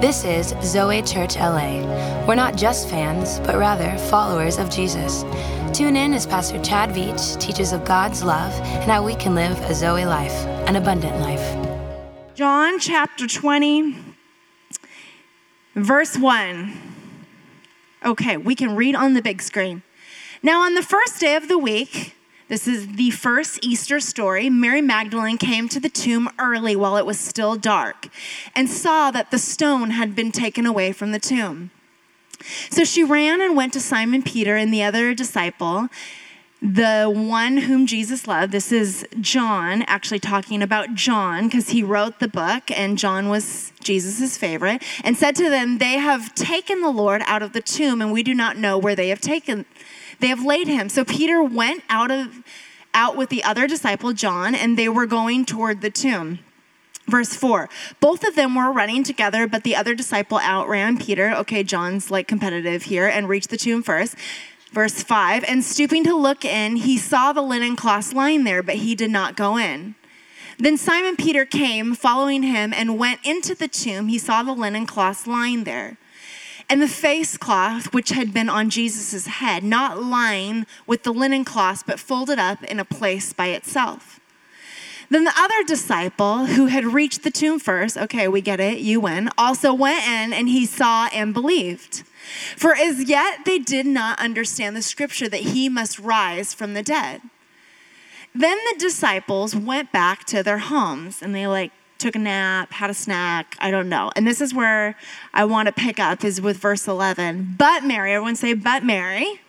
This is Zoe Church LA. We're not just fans, but rather followers of Jesus. Tune in as Pastor Chad Veach teaches of God's love and how we can live a Zoe life, an abundant life. John chapter 20, verse 1. Okay, we can read on the big screen. Now, on the first day of the week, this is the first Easter story. Mary Magdalene came to the tomb early while it was still dark and saw that the stone had been taken away from the tomb. So she ran and went to Simon Peter and the other disciple, the one whom Jesus loved. This is John, actually talking about John because he wrote the book and John was Jesus' favorite, and said to them, They have taken the Lord out of the tomb and we do not know where they have taken they have laid him. So Peter went out of out with the other disciple John and they were going toward the tomb. Verse 4 Both of them were running together, but the other disciple outran Peter. Okay, John's like competitive here and reached the tomb first. Verse 5 And stooping to look in, he saw the linen cloths lying there, but he did not go in. Then Simon Peter came, following him, and went into the tomb. He saw the linen cloths lying there and the face cloth which had been on Jesus' head, not lying with the linen cloth, but folded up in a place by itself. Then the other disciple who had reached the tomb first, okay, we get it, you win, also went in and he saw and believed. For as yet they did not understand the scripture that he must rise from the dead. Then the disciples went back to their homes and they like took a nap, had a snack, I don't know. And this is where I want to pick up is with verse 11. But Mary, everyone say, but Mary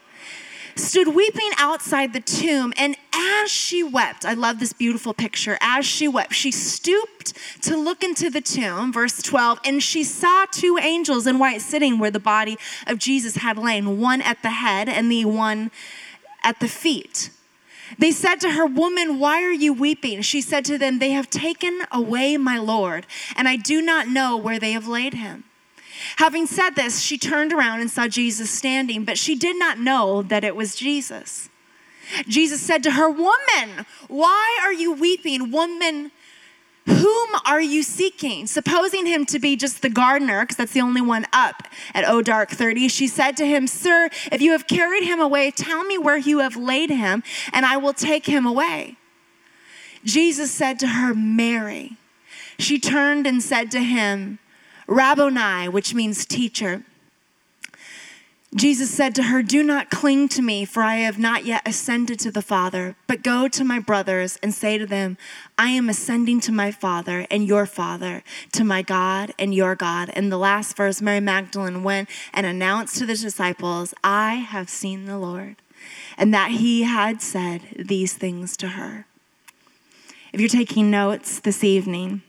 stood weeping outside the tomb. And as she wept, I love this beautiful picture. As she wept, she stooped to look into the tomb, verse 12, and she saw two angels in white sitting where the body of Jesus had lain, one at the head and the one at the feet. They said to her, Woman, why are you weeping? She said to them, They have taken away my Lord, and I do not know where they have laid him. Having said this, she turned around and saw Jesus standing, but she did not know that it was Jesus. Jesus said to her, Woman, why are you weeping? Woman, whom are you seeking? Supposing him to be just the gardener, because that's the only one up at O Dark 30, she said to him, Sir, if you have carried him away, tell me where you have laid him, and I will take him away. Jesus said to her, Mary. She turned and said to him, Rabboni, which means teacher. Jesus said to her, Do not cling to me, for I have not yet ascended to the Father, but go to my brothers and say to them, I am ascending to my Father and your Father, to my God and your God. And the last verse, Mary Magdalene went and announced to the disciples, I have seen the Lord, and that he had said these things to her. If you're taking notes this evening,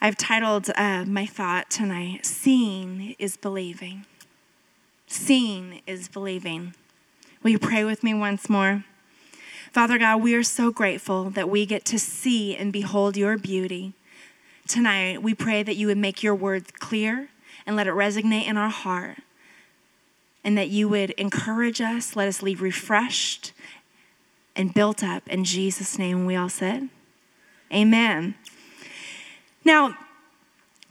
I've titled uh, my thought tonight, Seeing is Believing. Seeing is believing. Will you pray with me once more? Father God, we are so grateful that we get to see and behold your beauty. Tonight, we pray that you would make your words clear and let it resonate in our heart, and that you would encourage us, let us leave refreshed and built up. In Jesus' name, we all said, Amen. Now,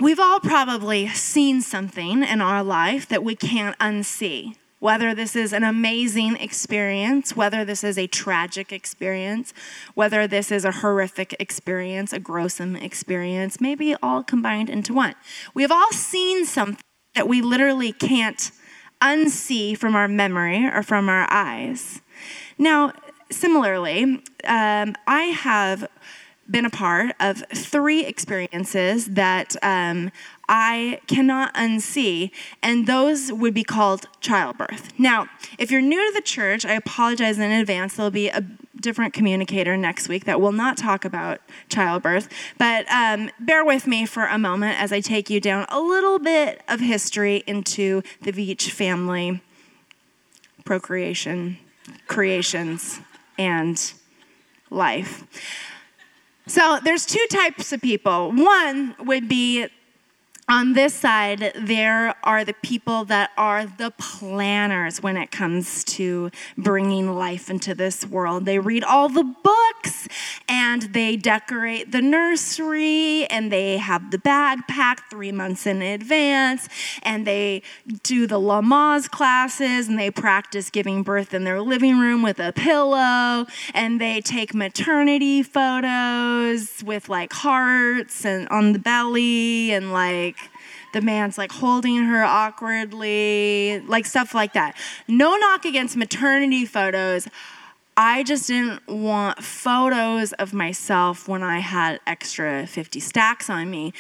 We've all probably seen something in our life that we can't unsee. Whether this is an amazing experience, whether this is a tragic experience, whether this is a horrific experience, a gruesome experience, maybe all combined into one. We have all seen something that we literally can't unsee from our memory or from our eyes. Now, similarly, um, I have been a part of three experiences that um, I cannot unsee, and those would be called childbirth. Now, if you're new to the church, I apologize in advance. There'll be a different communicator next week that will not talk about childbirth, but um, bear with me for a moment as I take you down a little bit of history into the Veach family procreation, creations, and life. So there's two types of people. One would be on this side, there are the people that are the planners when it comes to bringing life into this world. They read all the books and they decorate the nursery and they have the bag packed three months in advance and they do the Lamaze classes and they practice giving birth in their living room with a pillow and they take maternity photos with like hearts and on the belly and like the man's like holding her awkwardly, like stuff like that. No knock against maternity photos. I just didn't want photos of myself when I had extra 50 stacks on me.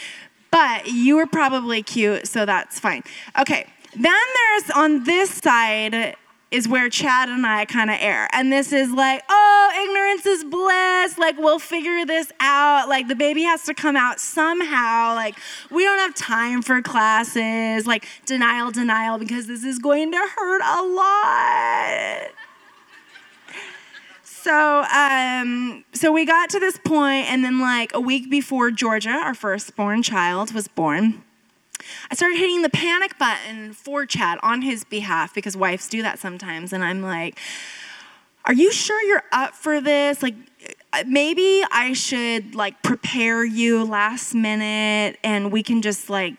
But you were probably cute, so that's fine. Okay, then there's on this side is where Chad and I kind of err. And this is like, oh, ignorance is bliss. Like, we'll figure this out. Like, the baby has to come out somehow. Like, we don't have time for classes. Like, denial, denial, because this is going to hurt a lot. So, um, so we got to this point, and then like a week before Georgia, our firstborn child, was born, I started hitting the panic button for Chad on his behalf because wives do that sometimes. And I'm like, are you sure you're up for this? Like, maybe I should like prepare you last minute and we can just like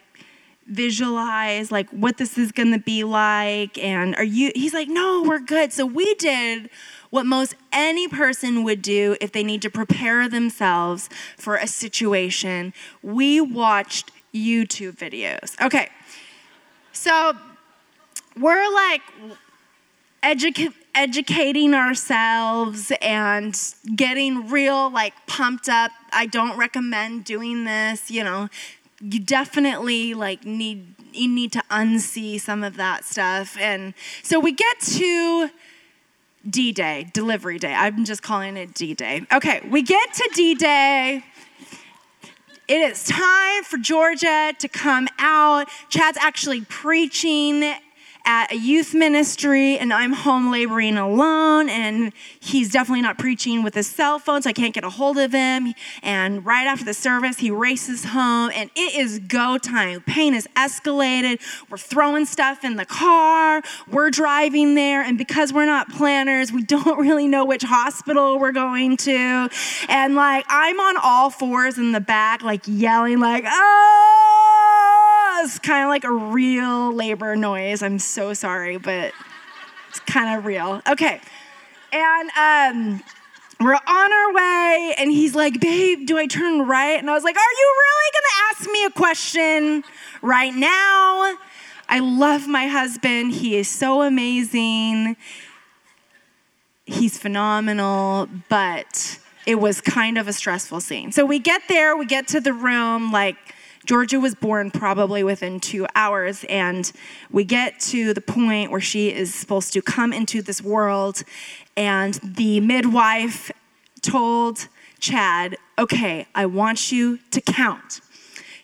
visualize like what this is going to be like and are you he's like no we're good so we did what most any person would do if they need to prepare themselves for a situation we watched YouTube videos. Okay, so we're like educa- educating ourselves and getting real, like pumped up. I don't recommend doing this, you know. You definitely like need you need to unsee some of that stuff. And so we get to D Day, delivery day. I'm just calling it D Day. Okay, we get to D Day it is time for Georgia to come out. Chad's actually preaching at a youth ministry and I'm home laboring alone and he's definitely not preaching with his cell phone so I can't get a hold of him and right after the service he races home and it is go time. Pain is escalated. We're throwing stuff in the car. We're driving there and because we're not planners, we don't really know which hospital we're going to. And like I'm on all fours in the back like yelling like, "Oh!" Was kind of like a real labor noise. I'm so sorry, but it's kind of real. Okay. And um, we're on our way, and he's like, Babe, do I turn right? And I was like, Are you really gonna ask me a question right now? I love my husband. He is so amazing. He's phenomenal, but it was kind of a stressful scene. So we get there, we get to the room, like, Georgia was born probably within two hours, and we get to the point where she is supposed to come into this world, and the midwife told Chad, Okay, I want you to count.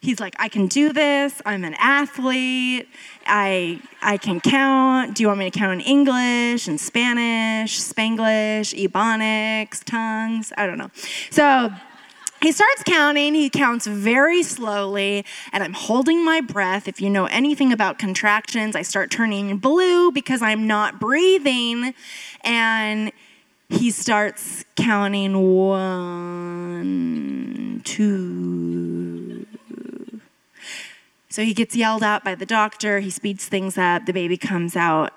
He's like, I can do this. I'm an athlete. I, I can count. Do you want me to count in English and Spanish, Spanglish, Ebonics, tongues? I don't know. So he starts counting. He counts very slowly, and I'm holding my breath. If you know anything about contractions, I start turning blue because I'm not breathing. And he starts counting one, two. So he gets yelled at by the doctor. He speeds things up. The baby comes out.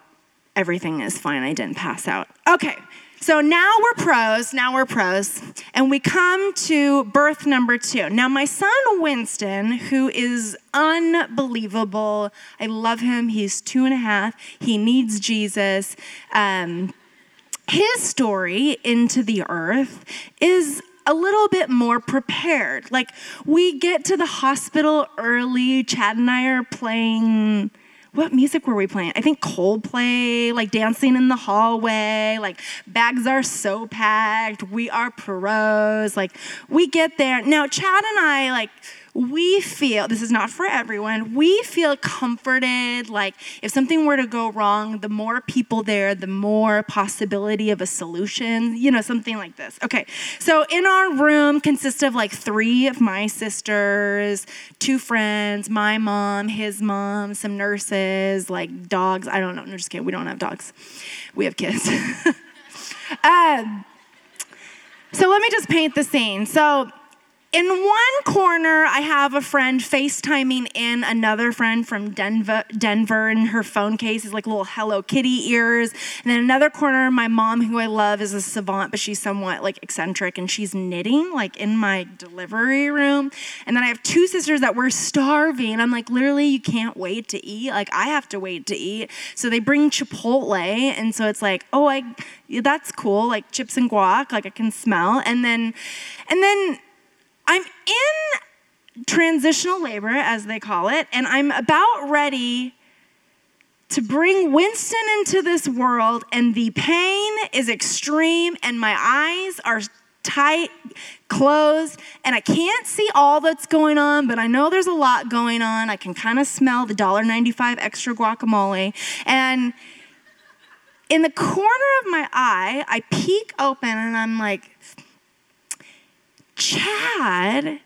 Everything is fine. I didn't pass out. Okay, so now we're pros, now we're pros, and we come to birth number two. Now, my son Winston, who is unbelievable, I love him. He's two and a half, he needs Jesus. Um, his story into the earth is a little bit more prepared. Like, we get to the hospital early, Chad and I are playing what music were we playing? I think Coldplay, like dancing in the hallway, like bags are so packed. We are pros. Like we get there. Now, Chad and I, like, we feel this is not for everyone we feel comforted like if something were to go wrong the more people there the more possibility of a solution you know something like this. Okay so in our room consists of like three of my sisters two friends my mom his mom some nurses like dogs. I don't know no just kidding we don't have dogs. We have kids. Um, so let me just paint the scene. So in one corner, I have a friend FaceTiming in another friend from Denver, Denver, and her phone case is like little Hello Kitty ears. And then another corner, my mom, who I love, is a savant, but she's somewhat like eccentric, and she's knitting like in my delivery room. And then I have two sisters that were starving. I'm like, literally, you can't wait to eat. Like I have to wait to eat. So they bring Chipotle, and so it's like, oh, I, that's cool, like chips and guac, like I can smell. And then, and then I'm in transitional labor, as they call it, and I'm about ready to bring Winston into this world, and the pain is extreme, and my eyes are tight, closed, and I can't see all that's going on, but I know there's a lot going on. I can kind of smell the $1.95 extra guacamole. And in the corner of my eye, I peek open and I'm like, Chad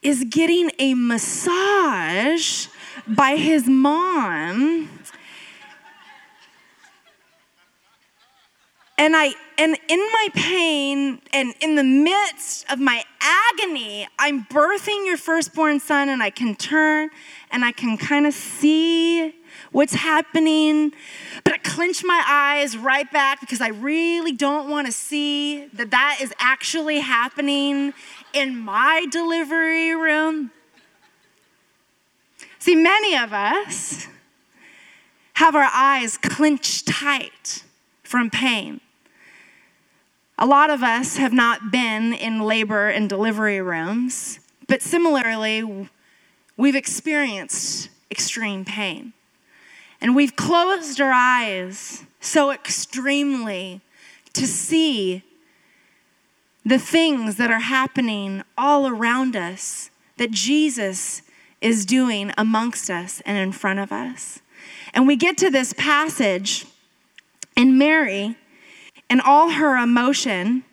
is getting a massage by his mom. And I and in my pain and in the midst of my agony, I'm birthing your firstborn son and I can turn and I can kind of see what's happening. But I clench my eyes right back because I really don't want to see that that is actually happening in my delivery room. See, many of us have our eyes clenched tight from pain. A lot of us have not been in labor and delivery rooms, but similarly, we've experienced extreme pain. And we've closed our eyes so extremely to see the things that are happening all around us that Jesus is doing amongst us and in front of us. And we get to this passage, and Mary, and all her emotion,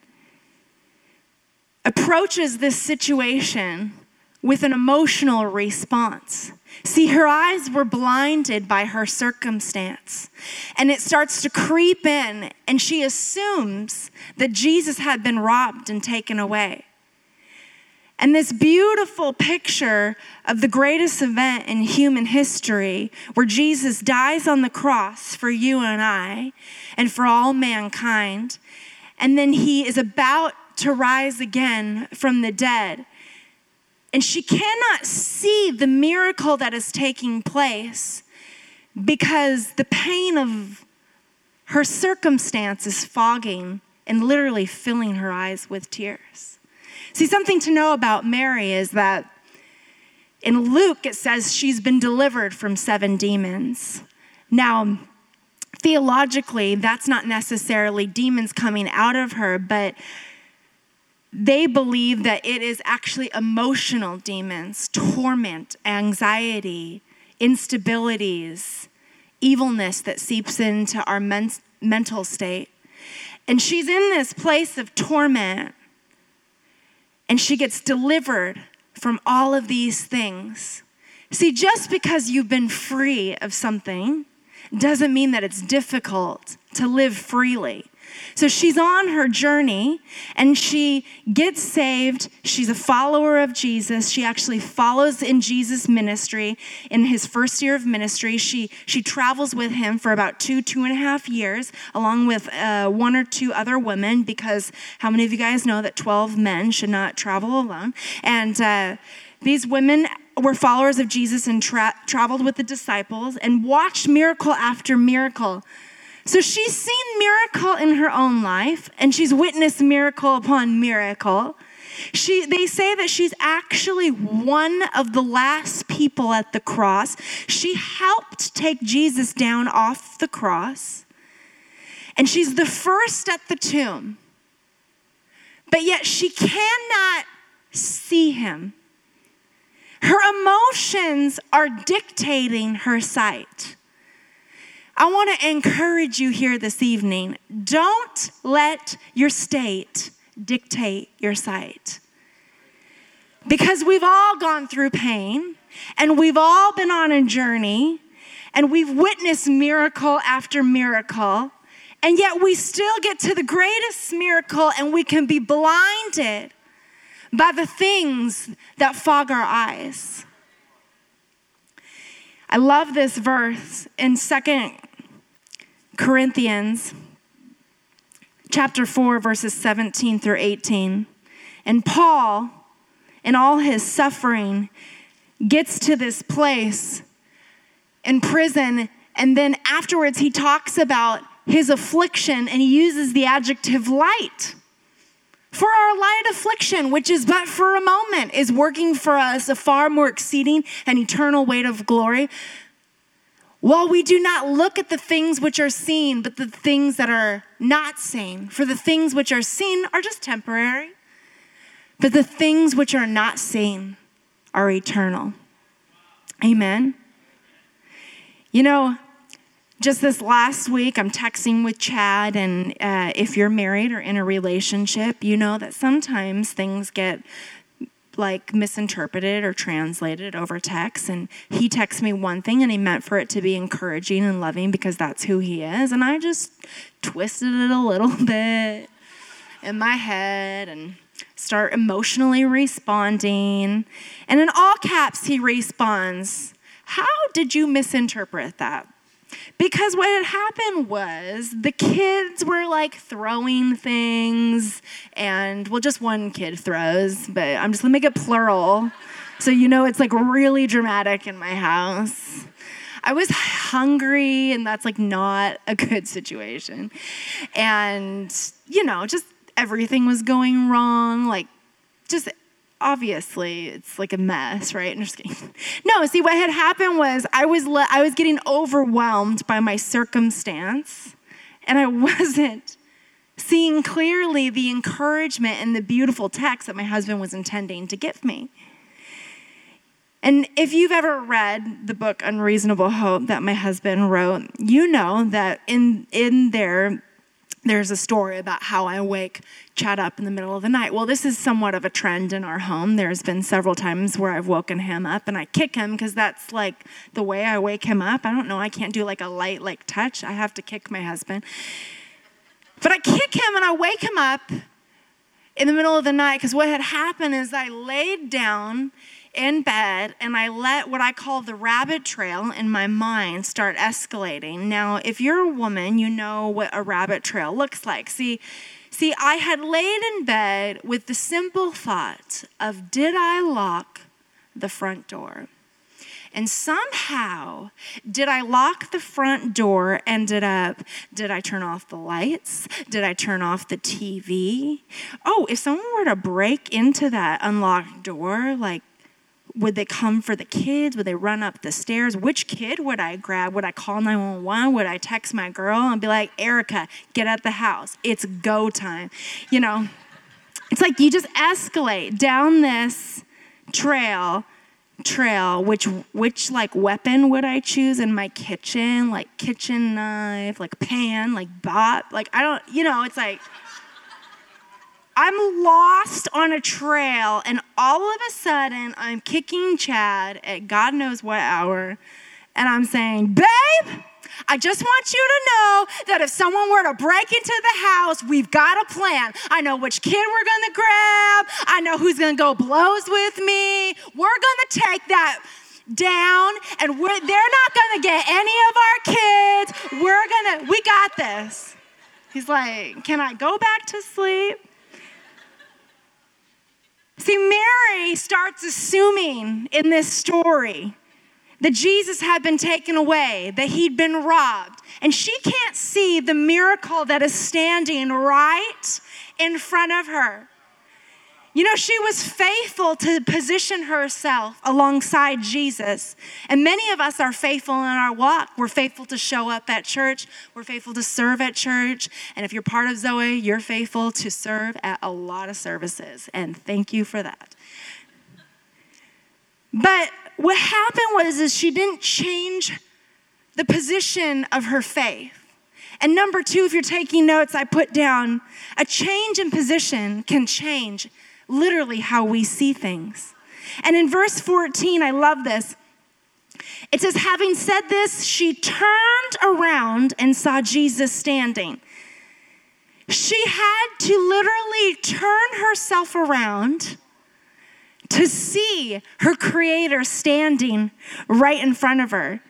approaches this situation with an emotional response. See, her eyes were blinded by her circumstance. And it starts to creep in, and she assumes that Jesus had been robbed and taken away. And this beautiful picture of the greatest event in human history, where Jesus dies on the cross for you and I and for all mankind, and then he is about to rise again from the dead and she cannot see the miracle that is taking place because the pain of her circumstance is fogging and literally filling her eyes with tears. See, something to know about Mary is that in Luke it says she's been delivered from seven demons. Now, theologically, that's not necessarily demons coming out of her, but they believe that it is actually emotional demons, torment, anxiety, instabilities, evilness that seeps into our men- mental state. And she's in this place of torment, and she gets delivered from all of these things. See, just because you've been free of something doesn't mean that it's difficult to live freely. So she's on her journey and she gets saved. She's a follower of Jesus. She actually follows in Jesus' ministry. In his first year of ministry, she, she travels with him for about two, two and a half years, along with uh, one or two other women, because how many of you guys know that 12 men should not travel alone? And uh, these women were followers of Jesus and tra- traveled with the disciples and watched miracle after miracle so she's seen miracle in her own life, and she's witnessed miracle upon miracle. She, they say that she's actually one of the last people at the cross. She helped take Jesus down off the cross, and she's the first at the tomb. But yet she cannot see him. Her emotions are dictating her sight. I want to encourage you here this evening don't let your state dictate your sight. Because we've all gone through pain and we've all been on a journey and we've witnessed miracle after miracle. And yet we still get to the greatest miracle and we can be blinded by the things that fog our eyes. I love this verse in Second Corinthians chapter 4 verses 17 through 18. And Paul in all his suffering gets to this place in prison and then afterwards he talks about his affliction and he uses the adjective light for our light affliction, which is but for a moment, is working for us a far more exceeding and eternal weight of glory. While we do not look at the things which are seen, but the things that are not seen, for the things which are seen are just temporary, but the things which are not seen are eternal. Amen. You know, just this last week, I'm texting with Chad, and uh, if you're married or in a relationship, you know that sometimes things get like misinterpreted or translated over text. And he texts me one thing, and he meant for it to be encouraging and loving because that's who he is. And I just twisted it a little bit in my head and start emotionally responding. And in all caps, he responds, How did you misinterpret that? Because what had happened was the kids were like throwing things, and well, just one kid throws, but I'm just gonna make it plural. So you know it's like really dramatic in my house. I was hungry, and that's like not a good situation. And, you know, just everything was going wrong. Like, just obviously it's like a mess, right? I'm just kidding. No, see what had happened was I was le- I was getting overwhelmed by my circumstance and I wasn't seeing clearly the encouragement and the beautiful text that my husband was intending to give me. And if you've ever read the book Unreasonable Hope that my husband wrote, you know that in in there there's a story about how I wake Chad up in the middle of the night. Well, this is somewhat of a trend in our home. There's been several times where I've woken him up and I kick him because that's like the way I wake him up. I don't know, I can't do like a light like touch. I have to kick my husband. But I kick him and I wake him up in the middle of the night because what had happened is I laid down in bed and I let what I call the rabbit trail in my mind start escalating. Now, if you're a woman, you know what a rabbit trail looks like. See, see, I had laid in bed with the simple thought of did I lock the front door? And somehow, did I lock the front door? Ended up, did I turn off the lights? Did I turn off the TV? Oh, if someone were to break into that unlocked door, like, would they come for the kids? Would they run up the stairs? Which kid would I grab? Would I call 911? Would I text my girl and be like, Erica, get at the house? It's go time. You know, it's like you just escalate down this trail trail which which like weapon would i choose in my kitchen like kitchen knife like pan like bot like i don't you know it's like I'm lost on a trail, and all of a sudden, I'm kicking Chad at God knows what hour, and I'm saying, Babe, I just want you to know that if someone were to break into the house, we've got a plan. I know which kid we're gonna grab, I know who's gonna go blows with me. We're gonna take that down, and we're, they're not gonna get any of our kids. We're gonna, we got this. He's like, Can I go back to sleep? See, Mary starts assuming in this story that Jesus had been taken away, that he'd been robbed. And she can't see the miracle that is standing right in front of her. You know, she was faithful to position herself alongside Jesus. And many of us are faithful in our walk. We're faithful to show up at church, we're faithful to serve at church. And if you're part of Zoe, you're faithful to serve at a lot of services. And thank you for that. But what happened was is she didn't change the position of her faith. And number two, if you're taking notes, I put down a change in position can change literally how we see things. And in verse 14, I love this. It says, having said this, she turned around and saw Jesus standing. She had to literally turn herself around to see her creator standing right in front of her.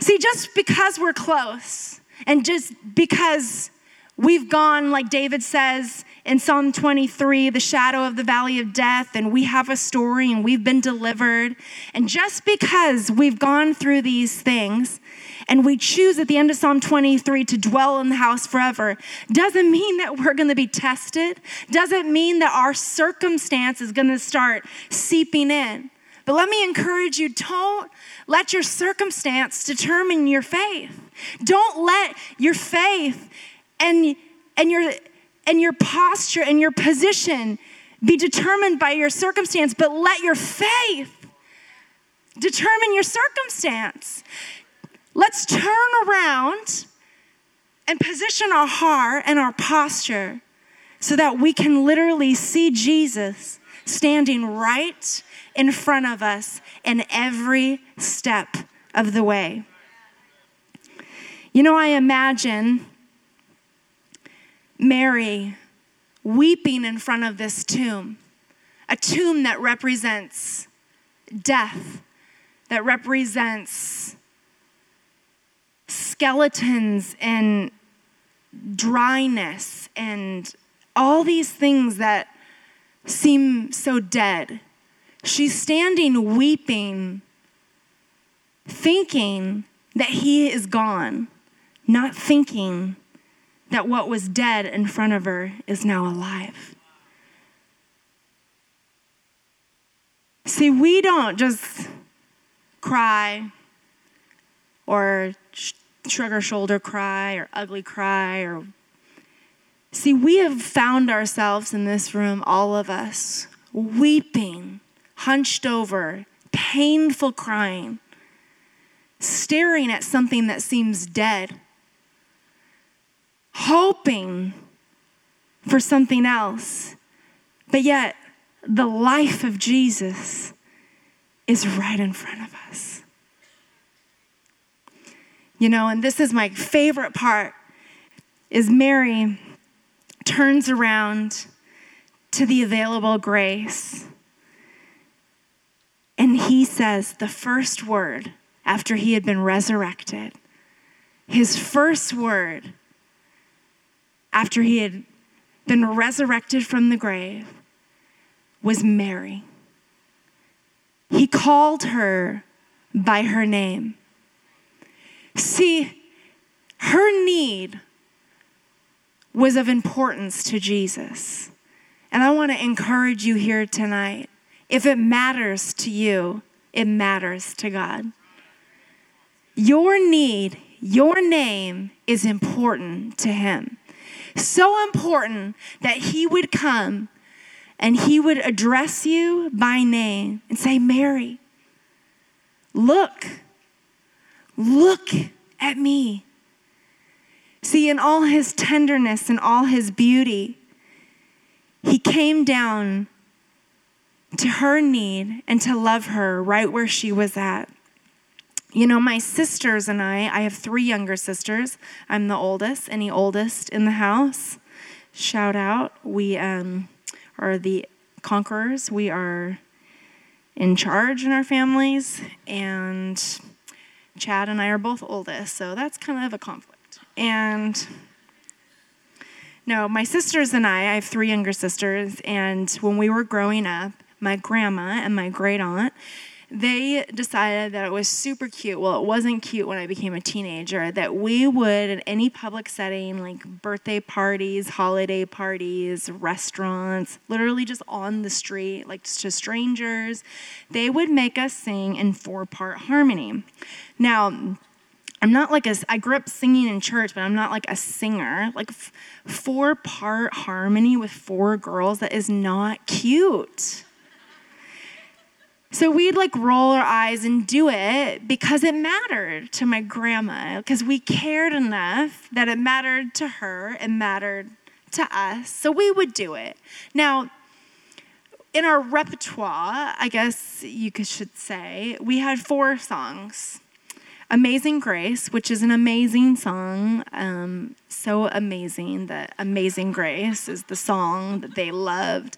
See, just because we're close and just because we've gone, like David says in Psalm 23, the shadow of the valley of death, and we have a story and we've been delivered. And just because we've gone through these things and we choose at the end of Psalm 23 to dwell in the house forever, doesn't mean that we're going to be tested, doesn't mean that our circumstance is going to start seeping in. But let me encourage you don't let your circumstance determine your faith. Don't let your faith and, and, your, and your posture and your position be determined by your circumstance, but let your faith determine your circumstance. Let's turn around and position our heart and our posture so that we can literally see Jesus standing right in front of us in every step of the way. You know, I imagine Mary weeping in front of this tomb, a tomb that represents death, that represents skeletons and dryness and all these things that seem so dead. She's standing weeping, thinking that he is gone, not thinking that what was dead in front of her is now alive. See, we don't just cry or shrug our shoulder cry or ugly cry or see we have found ourselves in this room all of us weeping hunched over, painful crying, staring at something that seems dead, hoping for something else. But yet, the life of Jesus is right in front of us. You know, and this is my favorite part is Mary turns around to the available grace and he says the first word after he had been resurrected, his first word after he had been resurrected from the grave was Mary. He called her by her name. See, her need was of importance to Jesus. And I want to encourage you here tonight if it matters to you, it matters to God. Your need, your name is important to Him. So important that He would come and He would address you by name and say, Mary, look, look at me. See, in all His tenderness and all His beauty, He came down to her need and to love her right where she was at. You know, my sisters and I, I have three younger sisters. I'm the oldest, any oldest in the house. Shout out. We um, are the conquerors. We are in charge in our families. And Chad and I are both oldest, so that's kind of a conflict. And no, my sisters and I, I have three younger sisters, and when we were growing up, my grandma and my great aunt, they decided that it was super cute. Well, it wasn't cute when I became a teenager, that we would, in any public setting, like birthday parties, holiday parties, restaurants, literally just on the street, like to strangers, they would make us sing in four part harmony. Now, I'm not like a, I grew up singing in church, but I'm not like a singer. Like f- four part harmony with four girls, that is not cute. So we'd like roll our eyes and do it because it mattered to my grandma, because we cared enough that it mattered to her, it mattered to us. So we would do it. Now, in our repertoire, I guess you could, should say, we had four songs. Amazing Grace, which is an amazing song, um, so amazing that Amazing Grace is the song that they loved.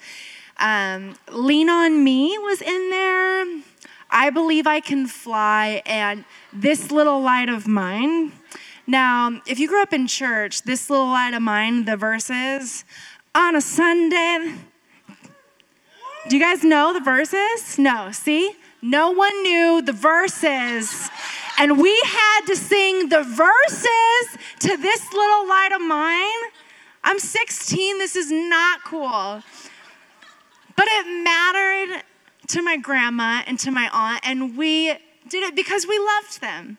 Um, Lean on Me was in there. I believe I can fly, and This Little Light of Mine. Now, if you grew up in church, This Little Light of Mine, the verses, on a Sunday. Do you guys know the verses? No, see? No one knew the verses. And we had to sing the verses to this little light of mine. I'm 16, this is not cool. But it mattered to my grandma and to my aunt, and we did it because we loved them.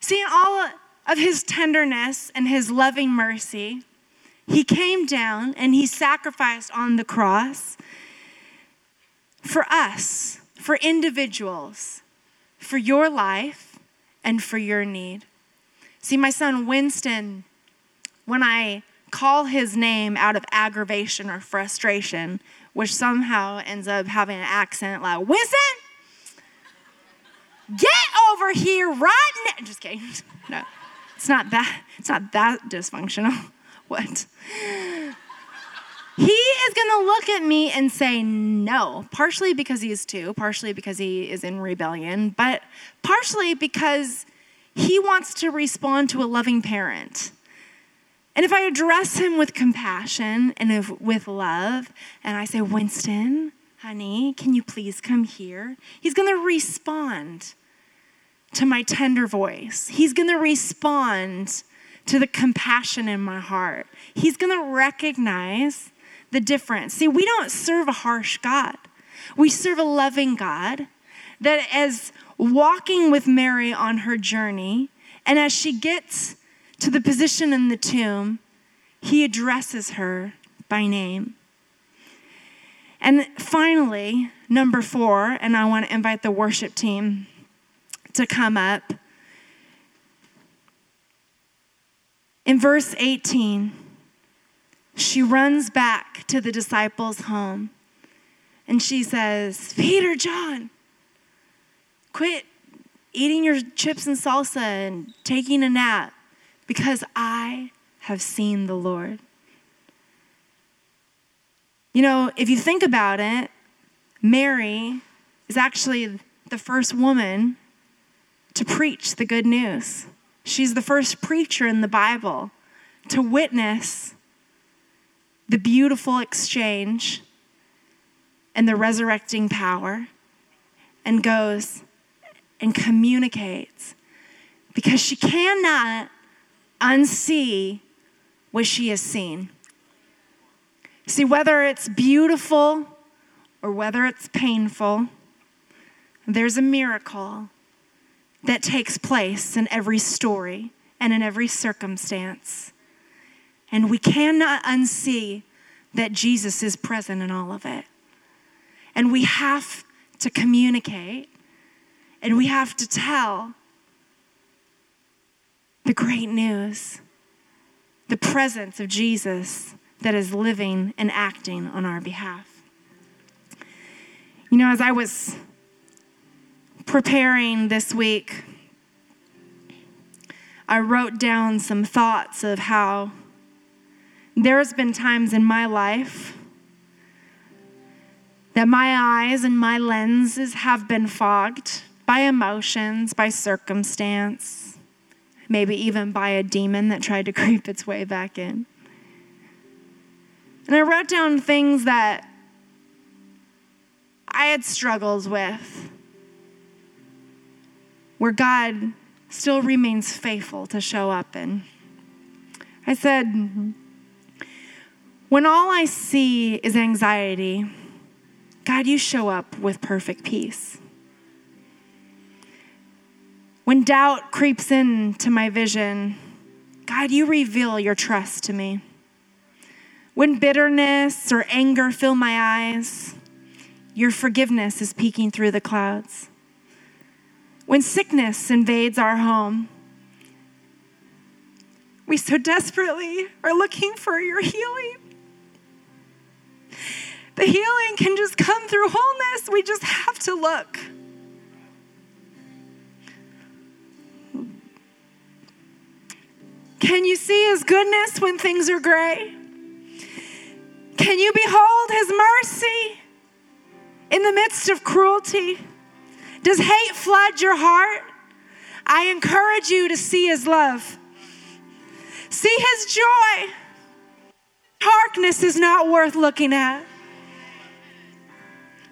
Seeing all of his tenderness and his loving mercy, he came down and he sacrificed on the cross for us, for individuals, for your life, and for your need. See, my son Winston, when I call his name out of aggravation or frustration, which somehow ends up having an accent like, Winston, get over here right now. Just kidding. No, it's not that, it's not that dysfunctional. What? He is to look at me and say no, partially because he is two, partially because he is in rebellion, but partially because he wants to respond to a loving parent. And if I address him with compassion and if, with love, and I say, Winston, honey, can you please come here? He's going to respond to my tender voice. He's going to respond to the compassion in my heart. He's going to recognize the difference. See, we don't serve a harsh God, we serve a loving God that, as walking with Mary on her journey, and as she gets to the position in the tomb, he addresses her by name. And finally, number four, and I want to invite the worship team to come up. In verse 18, she runs back to the disciples' home and she says, Peter, John, quit eating your chips and salsa and taking a nap because I have seen the Lord. You know, if you think about it, Mary is actually the first woman to preach the good news. She's the first preacher in the Bible to witness the beautiful exchange and the resurrecting power and goes and communicates because she cannot unsee what she has seen. See, whether it's beautiful or whether it's painful, there's a miracle that takes place in every story and in every circumstance. And we cannot unsee that Jesus is present in all of it. And we have to communicate and we have to tell the great news, the presence of Jesus that is living and acting on our behalf. You know, as I was preparing this week, I wrote down some thoughts of how there's been times in my life that my eyes and my lenses have been fogged by emotions, by circumstance, maybe even by a demon that tried to creep its way back in. And I wrote down things that I had struggles with, where God still remains faithful to show up in. I said, when all I see is anxiety, God, you show up with perfect peace. When doubt creeps into my vision, God, you reveal your trust to me. When bitterness or anger fill my eyes, your forgiveness is peeking through the clouds. When sickness invades our home, we so desperately are looking for your healing. The healing can just come through wholeness. We just have to look. Can you see his goodness when things are gray? Can you behold his mercy in the midst of cruelty? Does hate flood your heart? I encourage you to see his love. See his joy. Darkness is not worth looking at.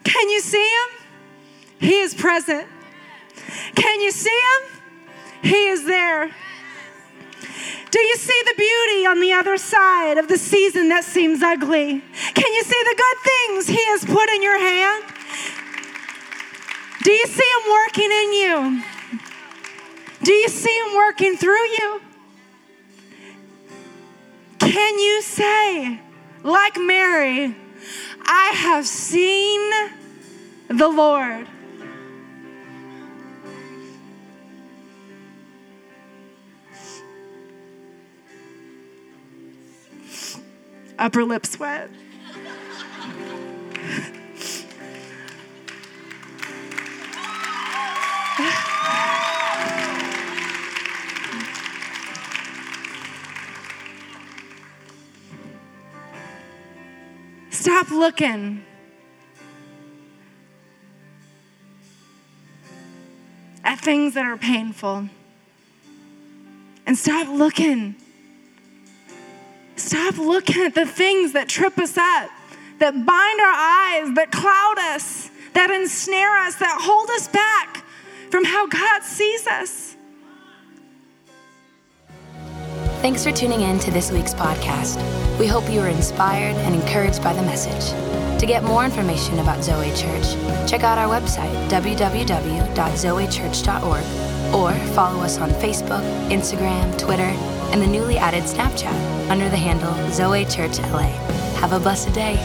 Can you see him? He is present. Can you see him? He is there. Do you see the beauty on the other side of the season that seems ugly? Can you see the good things He has put in your hand? Do you see Him working in you? Do you see Him working through you? Can you say, like Mary, I have seen the Lord? Upper lip sweat. Stop looking. At things that are painful. And stop looking Stop looking at the things that trip us up, that bind our eyes, that cloud us, that ensnare us, that hold us back from how God sees us. Thanks for tuning in to this week's podcast. We hope you are inspired and encouraged by the message. To get more information about Zoe Church, check out our website, www.zoechurch.org, or follow us on Facebook, Instagram, Twitter, and the newly added Snapchat under the handle Zoe Church LA. Have a blessed day.